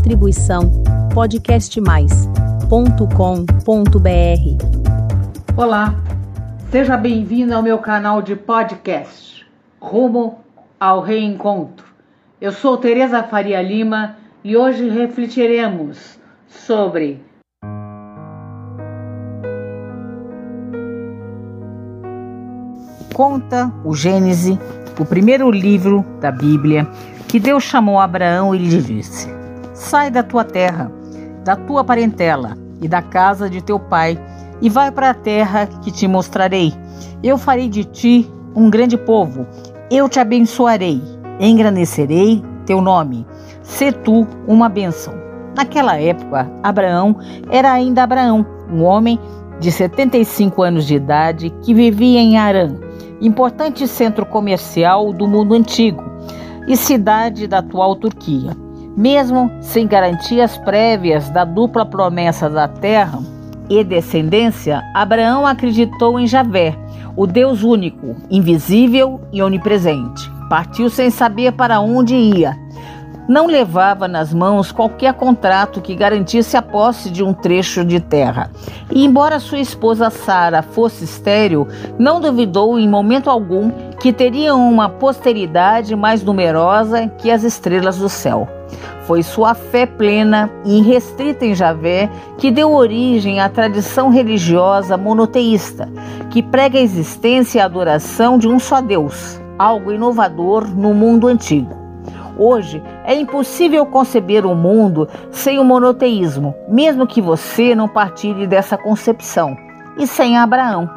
Distribuição podcastmais.com.br. Olá, seja bem-vindo ao meu canal de podcast Rumo ao Reencontro. Eu sou Tereza Faria Lima e hoje refletiremos sobre Conta o Gênese, o primeiro livro da Bíblia, que Deus chamou Abraão e lhe disse: Sai da tua terra, da tua parentela e da casa de teu pai, e vai para a terra que te mostrarei. Eu farei de ti um grande povo, eu te abençoarei, engrandecerei teu nome. Se tu uma bênção. Naquela época, Abraão era ainda Abraão, um homem de 75 anos de idade que vivia em Arã, importante centro comercial do mundo antigo e cidade da atual Turquia. Mesmo sem garantias prévias da dupla promessa da terra e descendência, Abraão acreditou em Javé, o Deus único, invisível e onipresente. Partiu sem saber para onde ia. Não levava nas mãos qualquer contrato que garantisse a posse de um trecho de terra. E embora sua esposa Sara fosse estéril, não duvidou em momento algum que teriam uma posteridade mais numerosa que as estrelas do céu. Foi sua fé plena e irrestrita em Javé que deu origem à tradição religiosa monoteísta, que prega a existência e a adoração de um só Deus, algo inovador no mundo antigo. Hoje é impossível conceber o um mundo sem o monoteísmo, mesmo que você não partilhe dessa concepção, e sem Abraão.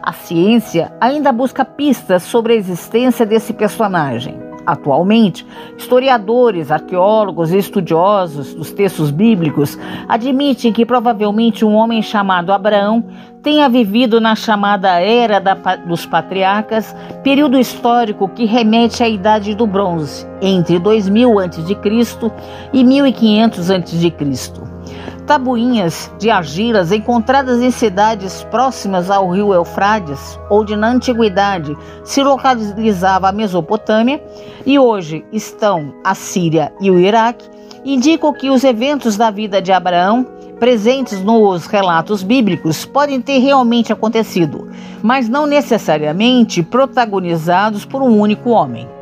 A ciência ainda busca pistas sobre a existência desse personagem. Atualmente, historiadores, arqueólogos e estudiosos dos textos bíblicos admitem que provavelmente um homem chamado Abraão tenha vivido na chamada Era da, dos Patriarcas, período histórico que remete à Idade do Bronze, entre 2000 a.C. e 1500 a.C tabuinhas de argilas encontradas em cidades próximas ao rio Eufrates, onde na antiguidade se localizava a Mesopotâmia e hoje estão a Síria e o Iraque, indicam que os eventos da vida de Abraão presentes nos relatos bíblicos podem ter realmente acontecido, mas não necessariamente protagonizados por um único homem.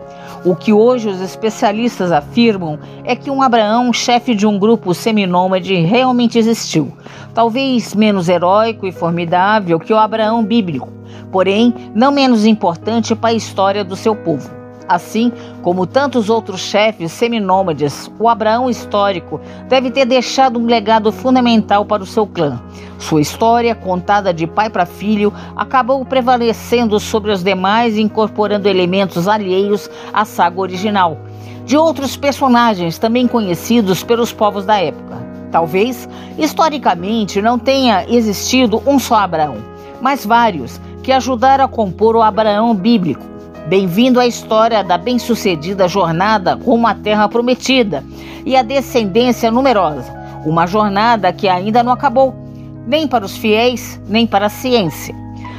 O que hoje os especialistas afirmam é que um Abraão, chefe de um grupo seminômade, realmente existiu. Talvez menos heróico e formidável que o Abraão bíblico, porém não menos importante para a história do seu povo. Assim como tantos outros chefes seminômades, o Abraão histórico deve ter deixado um legado fundamental para o seu clã. Sua história, contada de pai para filho, acabou prevalecendo sobre os demais, incorporando elementos alheios à saga original, de outros personagens também conhecidos pelos povos da época. Talvez, historicamente, não tenha existido um só Abraão, mas vários que ajudaram a compor o Abraão bíblico Bem-vindo à história da bem-sucedida jornada rumo à Terra Prometida e à descendência numerosa. Uma jornada que ainda não acabou, nem para os fiéis, nem para a ciência.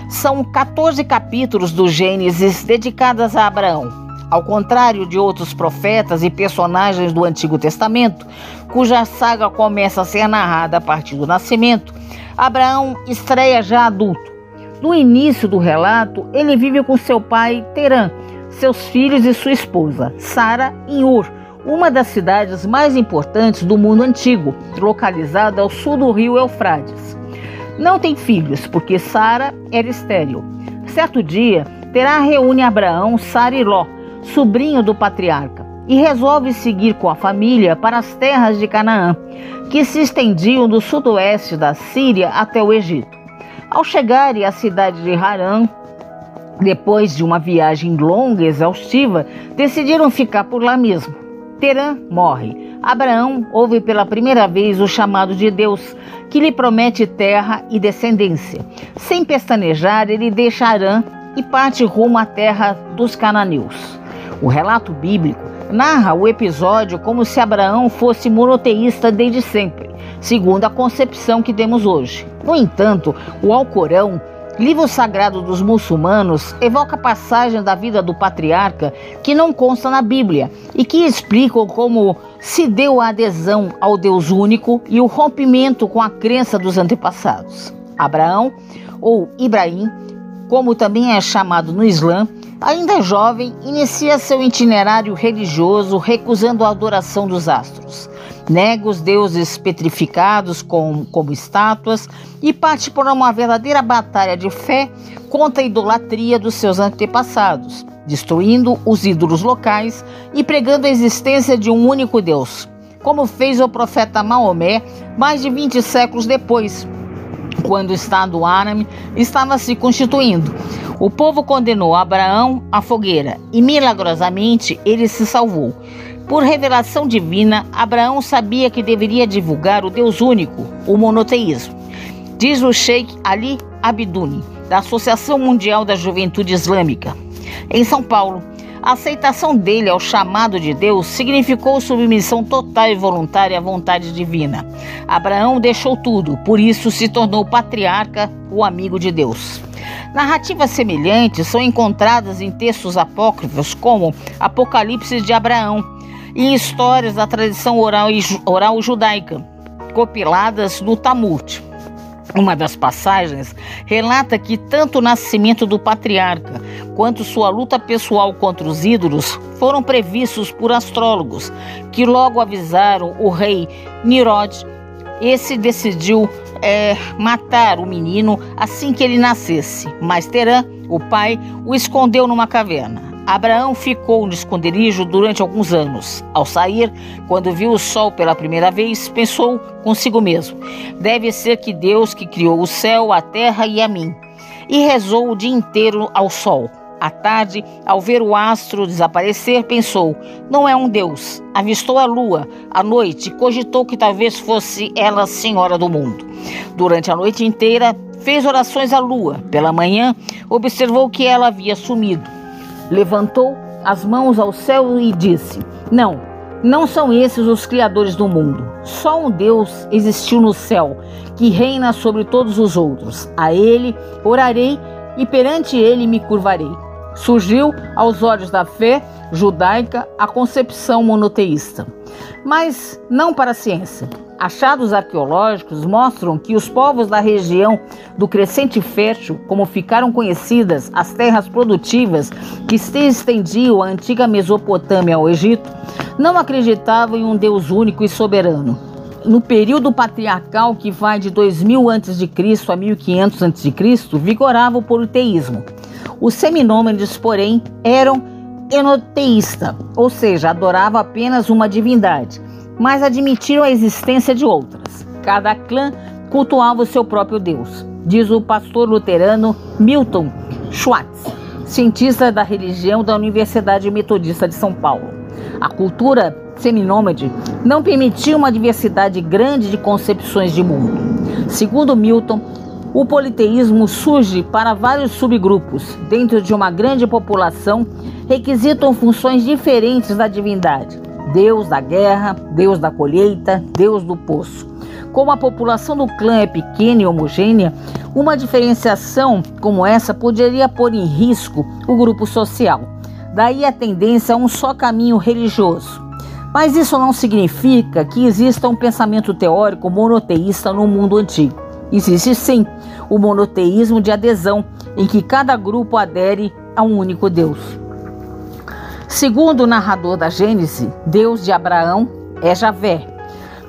São 14 capítulos do Gênesis dedicados a Abraão. Ao contrário de outros profetas e personagens do Antigo Testamento, cuja saga começa a ser narrada a partir do nascimento, Abraão estreia já adulto no início do relato, ele vive com seu pai Terã, seus filhos e sua esposa, Sara, em Ur, uma das cidades mais importantes do mundo antigo, localizada ao sul do rio Eufrates. Não tem filhos, porque Sara era estéril. Certo dia, Terá reúne Abraão, Sara e Ló, sobrinho do patriarca, e resolve seguir com a família para as terras de Canaã, que se estendiam do sudoeste da Síria até o Egito. Ao chegarem à cidade de Harã, depois de uma viagem longa e exaustiva, decidiram ficar por lá mesmo. Terã morre. Abraão ouve pela primeira vez o chamado de Deus, que lhe promete terra e descendência. Sem pestanejar, ele deixa Arã e parte rumo à terra dos cananeus. O relato bíblico narra o episódio como se Abraão fosse monoteísta desde sempre segundo a concepção que temos hoje. No entanto, o Alcorão livro sagrado dos muçulmanos, evoca passagem da vida do patriarca que não consta na Bíblia e que explicam como se deu a adesão ao Deus único e o rompimento com a crença dos antepassados. Abraão, ou Ibrahim, como também é chamado no Islã, ainda jovem, inicia seu itinerário religioso recusando a adoração dos astros. Nega os deuses petrificados como, como estátuas e parte por uma verdadeira batalha de fé contra a idolatria dos seus antepassados, destruindo os ídolos locais e pregando a existência de um único Deus, como fez o profeta Maomé mais de 20 séculos depois, quando o Estado árabe estava se constituindo. O povo condenou Abraão à fogueira e, milagrosamente, ele se salvou. Por revelação divina, Abraão sabia que deveria divulgar o Deus único, o monoteísmo. Diz o Sheikh Ali Abduni, da Associação Mundial da Juventude Islâmica. Em São Paulo, a aceitação dele ao chamado de Deus significou submissão total e voluntária à vontade divina. Abraão deixou tudo, por isso se tornou patriarca, o amigo de Deus. Narrativas semelhantes são encontradas em textos apócrifos como Apocalipse de Abraão e histórias da tradição oral, oral judaica, compiladas no Talmud. Uma das passagens relata que tanto o nascimento do patriarca quanto sua luta pessoal contra os ídolos foram previstos por astrólogos, que logo avisaram o rei Nirod. Esse decidiu é, matar o menino assim que ele nascesse, mas Terã, o pai, o escondeu numa caverna. Abraão ficou no esconderijo durante alguns anos. Ao sair, quando viu o sol pela primeira vez, pensou consigo mesmo: deve ser que Deus que criou o céu, a terra e a mim. E rezou o dia inteiro ao sol. À tarde, ao ver o astro desaparecer, pensou: não é um Deus. Avistou a lua. À noite, cogitou que talvez fosse ela senhora do mundo. Durante a noite inteira, fez orações à lua. Pela manhã, observou que ela havia sumido. Levantou as mãos ao céu e disse: Não, não são esses os criadores do mundo. Só um Deus existiu no céu, que reina sobre todos os outros. A ele orarei e perante ele me curvarei. Surgiu aos olhos da fé judaica a concepção monoteísta, mas não para a ciência. Achados arqueológicos mostram que os povos da região do Crescente Fértil, como ficaram conhecidas as terras produtivas que se estendiam a antiga Mesopotâmia ao Egito, não acreditavam em um Deus único e soberano. No período patriarcal que vai de 2000 a.C. a 1500 a.C., vigorava o politeísmo. Os seminômedes, porém, eram enoteístas, ou seja, adoravam apenas uma divindade mas admitiram a existência de outras. Cada clã cultuava o seu próprio Deus, diz o pastor luterano Milton Schwartz, cientista da religião da Universidade Metodista de São Paulo. A cultura seminômade não permitia uma diversidade grande de concepções de mundo. Segundo Milton, o politeísmo surge para vários subgrupos dentro de uma grande população, requisitam funções diferentes da divindade, Deus da guerra, Deus da colheita, Deus do poço. Como a população do clã é pequena e homogênea, uma diferenciação como essa poderia pôr em risco o grupo social. Daí a tendência a um só caminho religioso. Mas isso não significa que exista um pensamento teórico monoteísta no mundo antigo. Existe sim o monoteísmo de adesão, em que cada grupo adere a um único Deus. Segundo o narrador da Gênese, Deus de Abraão é Javé.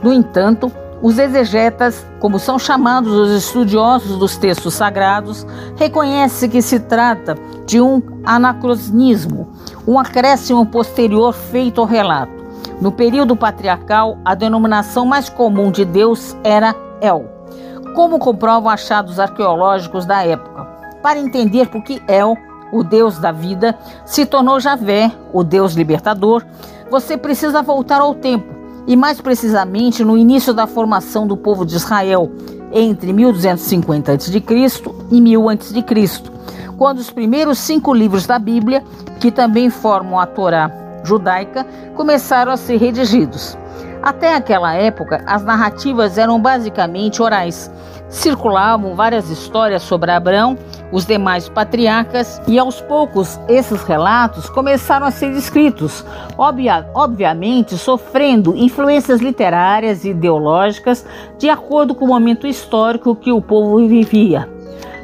No entanto, os exegetas, como são chamados os estudiosos dos textos sagrados, reconhecem que se trata de um anacronismo, um acréscimo posterior feito ao relato. No período patriarcal, a denominação mais comum de Deus era El, como comprovam achados arqueológicos da época. Para entender por que El o Deus da vida, se tornou Javé, o Deus libertador, você precisa voltar ao tempo, e mais precisamente no início da formação do povo de Israel, entre 1250 a.C. e 1000 a.C., quando os primeiros cinco livros da Bíblia, que também formam a Torá judaica, começaram a ser redigidos. Até aquela época, as narrativas eram basicamente orais. Circulavam várias histórias sobre Abraão os demais patriarcas, e aos poucos esses relatos começaram a ser escritos, obvia, obviamente sofrendo influências literárias e ideológicas de acordo com o momento histórico que o povo vivia.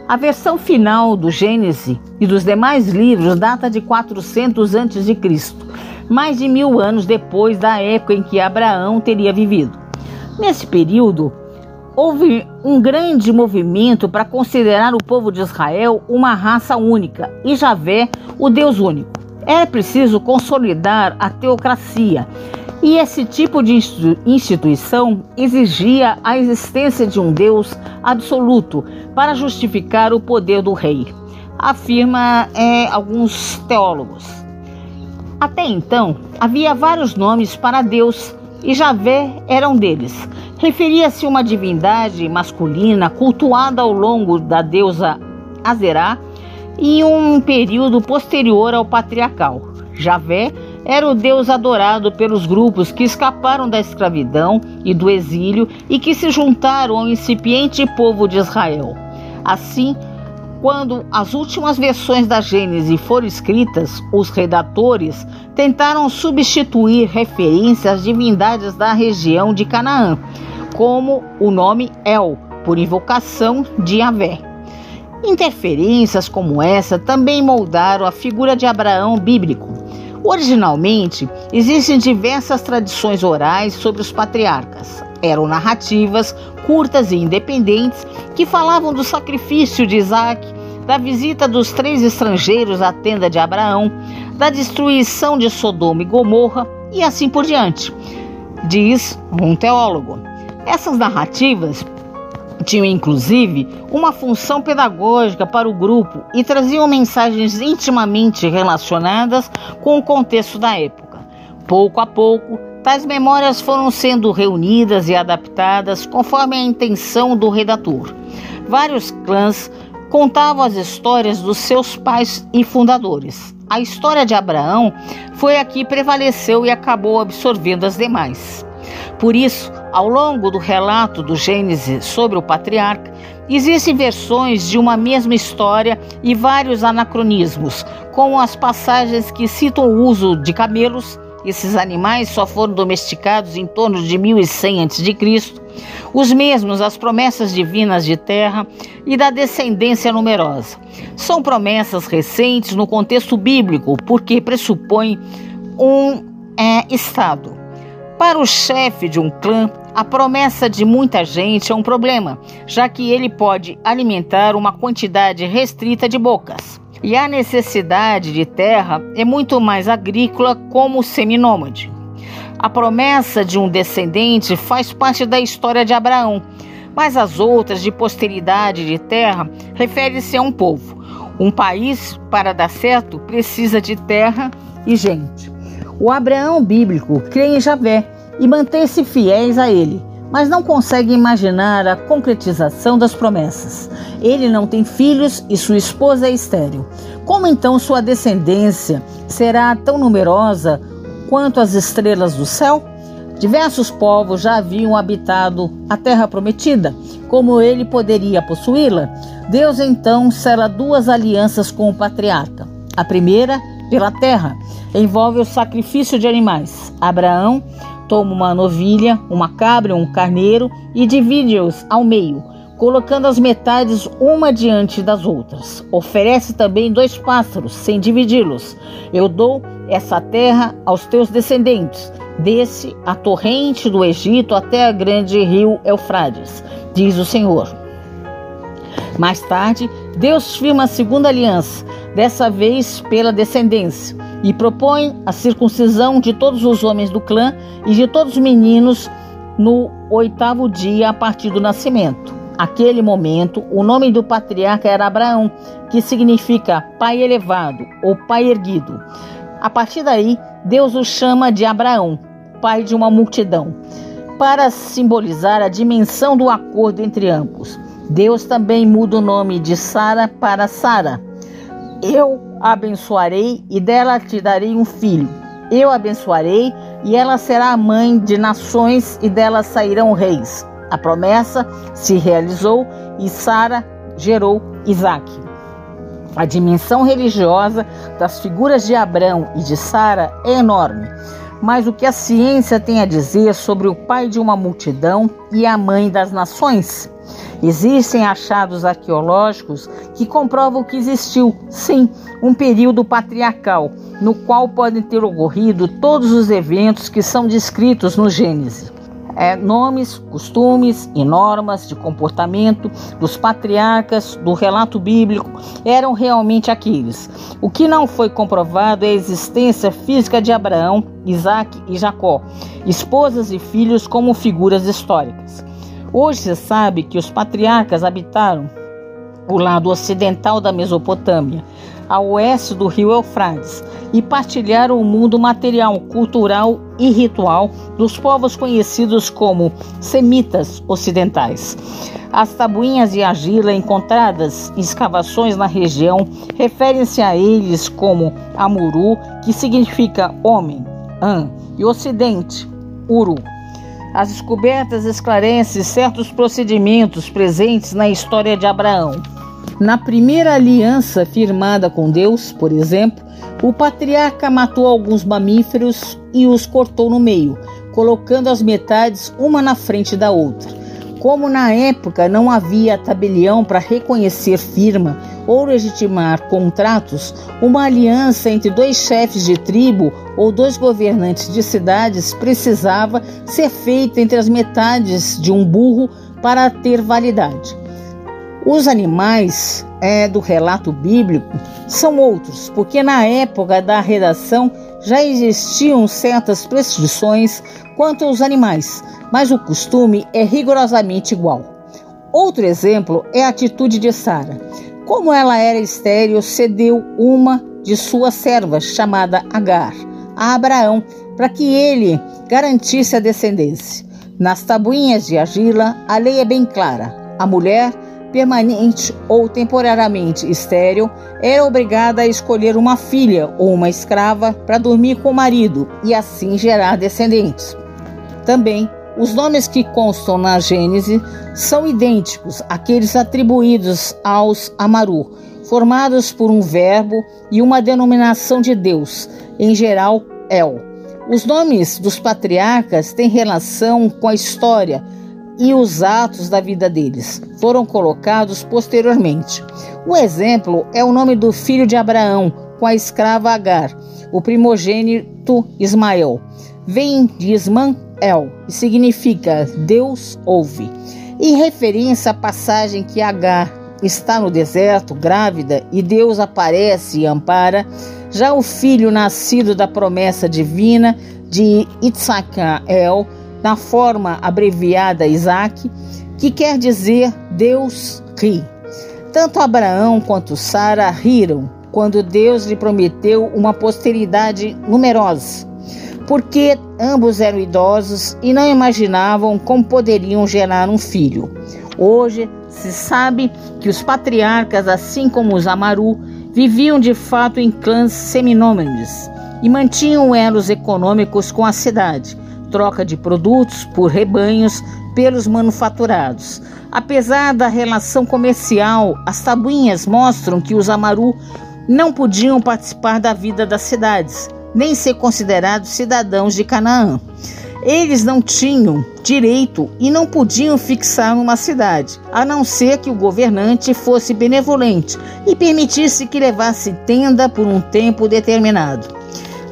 A versão final do Gênesis e dos demais livros data de 400 a.C., mais de mil anos depois da época em que Abraão teria vivido. Nesse período, houve um grande movimento para considerar o povo de Israel uma raça única e Javé o Deus único. Era preciso consolidar a teocracia e esse tipo de instituição exigia a existência de um Deus absoluto para justificar o poder do rei, afirma é, alguns teólogos. Até então, havia vários nomes para Deus e Javé era um deles. Referia-se a uma divindade masculina cultuada ao longo da deusa Azerá em um período posterior ao patriarcal. Javé era o deus adorado pelos grupos que escaparam da escravidão e do exílio e que se juntaram ao incipiente povo de Israel. Assim, quando as últimas versões da Gênese foram escritas, os redatores tentaram substituir referências às divindades da região de Canaã, como o nome El, por invocação de Yahvé. Interferências como essa também moldaram a figura de Abraão bíblico. Originalmente, existem diversas tradições orais sobre os patriarcas. Eram narrativas curtas e independentes que falavam do sacrifício de Isaac, da visita dos três estrangeiros à tenda de Abraão, da destruição de Sodoma e Gomorra e assim por diante, diz um teólogo. Essas narrativas tinham inclusive uma função pedagógica para o grupo e traziam mensagens intimamente relacionadas com o contexto da época. Pouco a pouco, tais memórias foram sendo reunidas e adaptadas conforme a intenção do redator. Vários clãs contavam as histórias dos seus pais e fundadores. A história de Abraão foi a que prevaleceu e acabou absorvendo as demais. Por isso, ao longo do relato do Gênesis sobre o patriarca, existem versões de uma mesma história e vários anacronismos, como as passagens que citam o uso de camelos esses animais só foram domesticados em torno de 1100 a.C. Os mesmos as promessas divinas de terra e da descendência numerosa. São promessas recentes no contexto bíblico, porque pressupõem um é, Estado. Para o chefe de um clã, a promessa de muita gente é um problema, já que ele pode alimentar uma quantidade restrita de bocas. E a necessidade de terra é muito mais agrícola como seminômade. A promessa de um descendente faz parte da história de Abraão, mas as outras de posteridade de terra refere-se a um povo. Um país, para dar certo, precisa de terra e gente. O Abraão bíblico crê em Javé e mantém-se fiéis a ele mas não consegue imaginar a concretização das promessas. Ele não tem filhos e sua esposa é estéril. Como então sua descendência será tão numerosa quanto as estrelas do céu? Diversos povos já haviam habitado a terra prometida. Como ele poderia possuí-la? Deus então sela duas alianças com o patriarca. A primeira, pela terra, envolve o sacrifício de animais. Abraão Toma uma novilha, uma cabra, um carneiro e divide-os ao meio, colocando as metades uma diante das outras. Oferece também dois pássaros, sem dividi-los. Eu dou essa terra aos teus descendentes, desce a torrente do Egito até a grande rio Eufrates, diz o Senhor. Mais tarde, Deus firma a segunda aliança, dessa vez pela descendência e propõe a circuncisão de todos os homens do clã e de todos os meninos no oitavo dia a partir do nascimento. Aquele momento, o nome do patriarca era Abraão, que significa pai elevado ou pai erguido. A partir daí, Deus o chama de Abraão, pai de uma multidão, para simbolizar a dimensão do acordo entre ambos. Deus também muda o nome de Sara para Sara. Eu abençoarei e dela te darei um filho. Eu abençoarei e ela será a mãe de nações e dela sairão reis. A promessa se realizou e Sara gerou Isaque. A dimensão religiosa das figuras de Abraão e de Sara é enorme, mas o que a ciência tem a dizer sobre o pai de uma multidão e a mãe das nações? Existem achados arqueológicos que comprovam que existiu, sim, um período patriarcal, no qual podem ter ocorrido todos os eventos que são descritos no Gênesis é, nomes, costumes e normas de comportamento dos patriarcas do relato bíblico eram realmente aqueles. O que não foi comprovado é a existência física de Abraão, Isaac e Jacó, esposas e filhos como figuras históricas. Hoje se sabe que os patriarcas habitaram o lado ocidental da Mesopotâmia, a oeste do rio Eufrates, e partilharam o mundo material, cultural e ritual dos povos conhecidos como semitas ocidentais. As tabuinhas de argila encontradas em escavações na região referem-se a eles como Amuru, que significa homem, An, e Ocidente, Uru. As descobertas esclarecem certos procedimentos presentes na história de Abraão. Na primeira aliança firmada com Deus, por exemplo, o patriarca matou alguns mamíferos e os cortou no meio, colocando as metades uma na frente da outra. Como na época não havia tabelião para reconhecer firma ou legitimar contratos, uma aliança entre dois chefes de tribo ou dois governantes de cidades precisava ser feita entre as metades de um burro para ter validade. Os animais é, do relato bíblico são outros, porque na época da redação já existiam certas prescrições quanto aos animais, mas o costume é rigorosamente igual. Outro exemplo é a atitude de Sara. Como ela era estéril, cedeu uma de suas servas, chamada Agar, a Abraão, para que ele garantisse a descendência. Nas tabuinhas de argila, a lei é bem clara. A mulher permanente ou temporariamente estéril, era obrigada a escolher uma filha ou uma escrava para dormir com o marido e assim gerar descendentes. Também, os nomes que constam na Gênese são idênticos àqueles atribuídos aos Amaru, formados por um verbo e uma denominação de Deus, em geral, El. Os nomes dos patriarcas têm relação com a história e os atos da vida deles foram colocados posteriormente. O exemplo é o nome do filho de Abraão com a escrava Agar, o primogênito Ismael. Vem de Ismael e significa Deus ouve. Em referência à passagem que Agar está no deserto, grávida, e Deus aparece e ampara, já o filho nascido da promessa divina de Itzacael na forma abreviada Isaac, que quer dizer Deus ri. Tanto Abraão quanto Sara riram quando Deus lhe prometeu uma posteridade numerosa, porque ambos eram idosos e não imaginavam como poderiam gerar um filho. Hoje se sabe que os patriarcas, assim como os Amaru, viviam de fato em clãs seminômades e mantinham elos econômicos com a cidade, troca de produtos por rebanhos pelos manufaturados. Apesar da relação comercial, as tabuinhas mostram que os Amaru não podiam participar da vida das cidades, nem ser considerados cidadãos de Canaã. Eles não tinham direito e não podiam fixar numa cidade, a não ser que o governante fosse benevolente e permitisse que levasse tenda por um tempo determinado.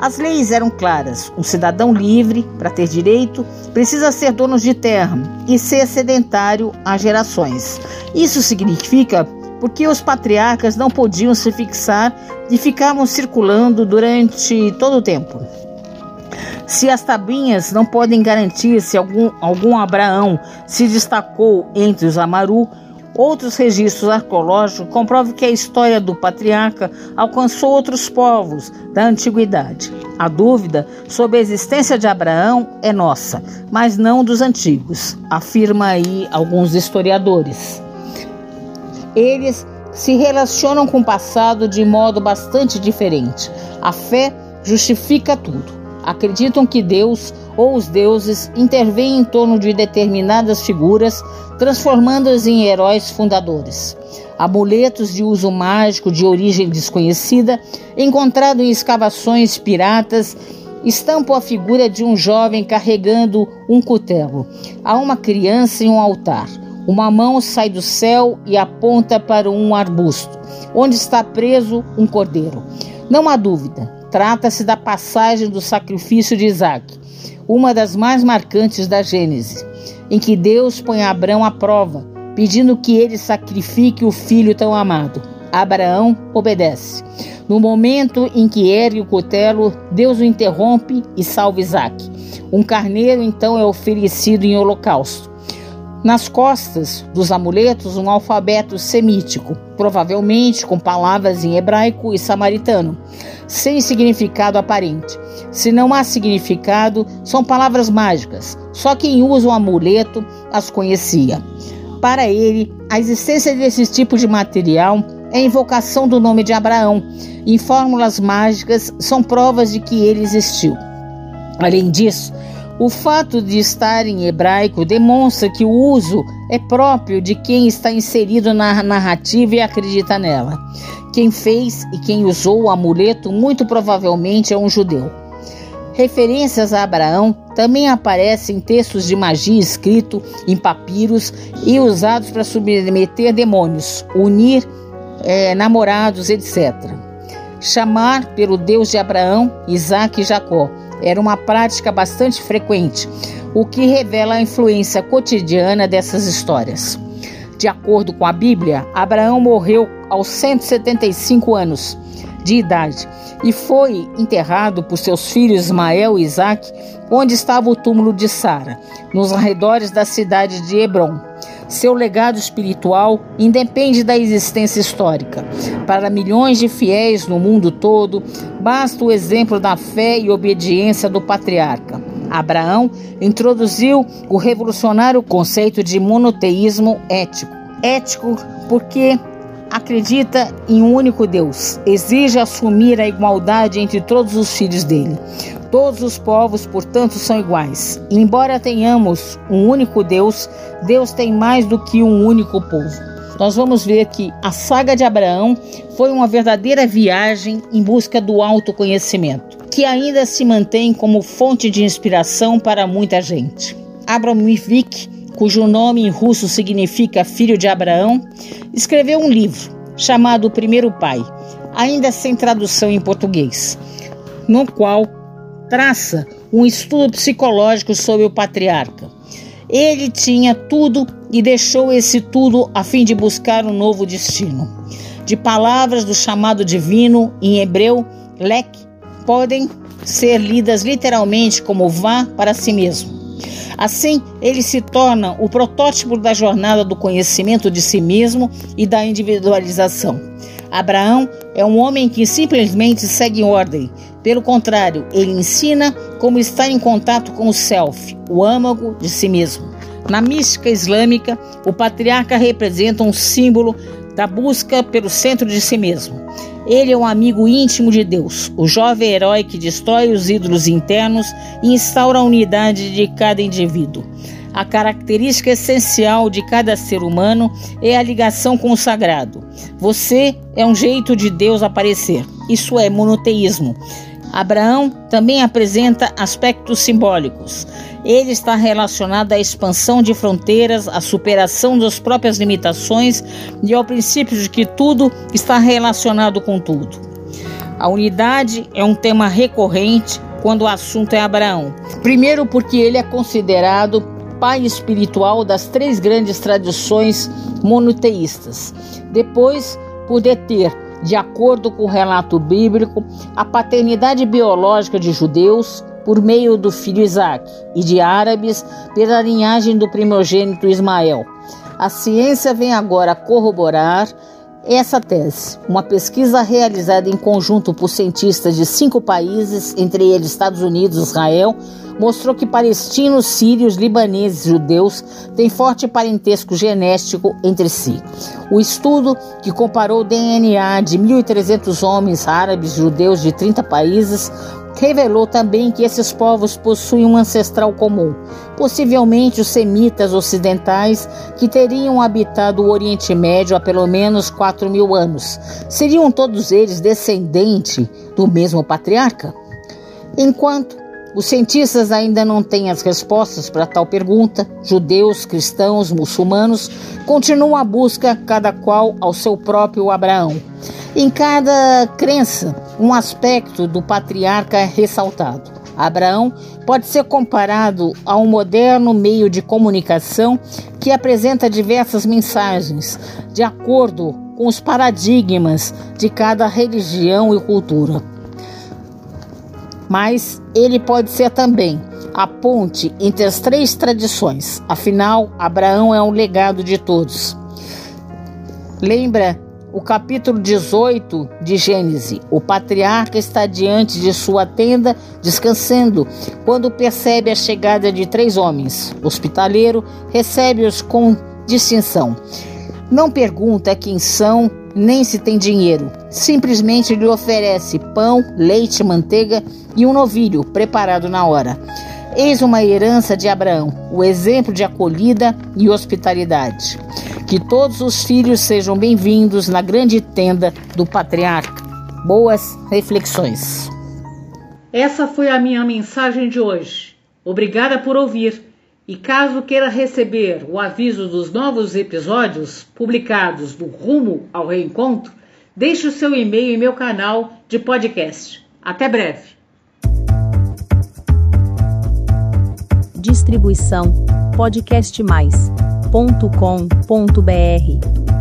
As leis eram claras. Um cidadão livre, para ter direito, precisa ser dono de terra e ser sedentário há gerações. Isso significa porque os patriarcas não podiam se fixar e ficavam circulando durante todo o tempo. Se as tabinhas não podem garantir se algum, algum Abraão se destacou entre os Amaru, Outros registros arqueológicos comprovam que a história do patriarca alcançou outros povos da antiguidade. A dúvida sobre a existência de Abraão é nossa, mas não dos antigos, afirma aí alguns historiadores. Eles se relacionam com o passado de modo bastante diferente. A fé justifica tudo. Acreditam que Deus ou os deuses intervêm em torno de determinadas figuras, transformando-os em heróis fundadores. amuletos de uso mágico de origem desconhecida, encontrado em escavações piratas, estampam a figura de um jovem carregando um cutelo. Há uma criança em um altar. Uma mão sai do céu e aponta para um arbusto, onde está preso um cordeiro. Não há dúvida, trata-se da passagem do sacrifício de Isaac, uma das mais marcantes da Gênese, em que Deus põe Abraão à prova, pedindo que ele sacrifique o filho tão amado. Abraão obedece. No momento em que ergue o cutelo, Deus o interrompe e salva Isaac. Um carneiro então é oferecido em holocausto. Nas costas dos amuletos, um alfabeto semítico, provavelmente com palavras em hebraico e samaritano, sem significado aparente. Se não há significado, são palavras mágicas. Só quem usa o amuleto as conhecia. Para ele, a existência desse tipo de material é a invocação do nome de Abraão, em fórmulas mágicas são provas de que ele existiu. Além disso, o fato de estar em hebraico demonstra que o uso é próprio de quem está inserido na narrativa e acredita nela. Quem fez e quem usou o amuleto muito provavelmente é um judeu. Referências a Abraão também aparecem em textos de magia escrito em papiros e usados para submeter demônios, unir é, namorados, etc. Chamar pelo Deus de Abraão, Isaac e Jacó era uma prática bastante frequente, o que revela a influência cotidiana dessas histórias. De acordo com a Bíblia, Abraão morreu aos 175 anos de idade e foi enterrado por seus filhos Ismael e Isaac, onde estava o túmulo de Sara, nos arredores da cidade de Hebron. Seu legado espiritual independe da existência histórica. Para milhões de fiéis no mundo todo, basta o exemplo da fé e obediência do patriarca. Abraão introduziu o revolucionário conceito de monoteísmo ético. Ético porque acredita em um único Deus, exige assumir a igualdade entre todos os filhos dele. Todos os povos, portanto, são iguais. embora tenhamos um único Deus, Deus tem mais do que um único povo. Nós vamos ver que a saga de Abraão foi uma verdadeira viagem em busca do autoconhecimento, que ainda se mantém como fonte de inspiração para muita gente. Abramovich, cujo nome em russo significa filho de Abraão, escreveu um livro chamado O Primeiro Pai, ainda sem tradução em português, no qual traça um estudo psicológico sobre o patriarca. Ele tinha tudo e deixou esse tudo a fim de buscar um novo destino. De palavras do chamado divino em hebreu, lek, podem ser lidas literalmente como vá para si mesmo. Assim, ele se torna o protótipo da jornada do conhecimento de si mesmo e da individualização. Abraão é um homem que simplesmente segue ordem. Pelo contrário, ele ensina como estar em contato com o self, o âmago de si mesmo. Na mística islâmica, o patriarca representa um símbolo da busca pelo centro de si mesmo. Ele é um amigo íntimo de Deus, o jovem herói que destrói os ídolos internos e instaura a unidade de cada indivíduo. A característica essencial de cada ser humano é a ligação com o sagrado. Você é um jeito de Deus aparecer. Isso é monoteísmo. Abraão também apresenta aspectos simbólicos. Ele está relacionado à expansão de fronteiras, à superação das próprias limitações e ao princípio de que tudo está relacionado com tudo. A unidade é um tema recorrente quando o assunto é Abraão. Primeiro, porque ele é considerado pai espiritual das três grandes tradições monoteístas. Depois, por deter, de acordo com o relato bíblico, a paternidade biológica de judeus por meio do filho Isaac e de árabes pela linhagem do primogênito Ismael. A ciência vem agora corroborar essa tese, uma pesquisa realizada em conjunto por cientistas de cinco países, entre eles Estados Unidos e Israel, mostrou que palestinos, sírios, libaneses e judeus têm forte parentesco genético entre si. O estudo, que comparou o DNA de 1.300 homens árabes e judeus de 30 países, revelou também que esses povos possuem um ancestral comum, possivelmente os semitas ocidentais, que teriam habitado o Oriente Médio há pelo menos 4 mil anos. Seriam todos eles descendentes do mesmo patriarca? Enquanto os cientistas ainda não têm as respostas para tal pergunta. Judeus, cristãos, muçulmanos continuam a busca, cada qual ao seu próprio Abraão. Em cada crença, um aspecto do patriarca é ressaltado. Abraão pode ser comparado a um moderno meio de comunicação que apresenta diversas mensagens, de acordo com os paradigmas de cada religião e cultura mas ele pode ser também a ponte entre as três tradições. Afinal, Abraão é um legado de todos. Lembra o capítulo 18 de Gênesis. O patriarca está diante de sua tenda, descansando, quando percebe a chegada de três homens. O hospitaleiro recebe-os com distinção. Não pergunta quem são nem se tem dinheiro. Simplesmente lhe oferece pão, leite, manteiga e um novilho preparado na hora. Eis uma herança de Abraão, o exemplo de acolhida e hospitalidade. Que todos os filhos sejam bem-vindos na grande tenda do patriarca. Boas reflexões. Essa foi a minha mensagem de hoje. Obrigada por ouvir. E caso queira receber o aviso dos novos episódios publicados do Rumo ao Reencontro, deixe o seu e-mail em meu canal de podcast. Até breve. Distribuição podcastmais.com.br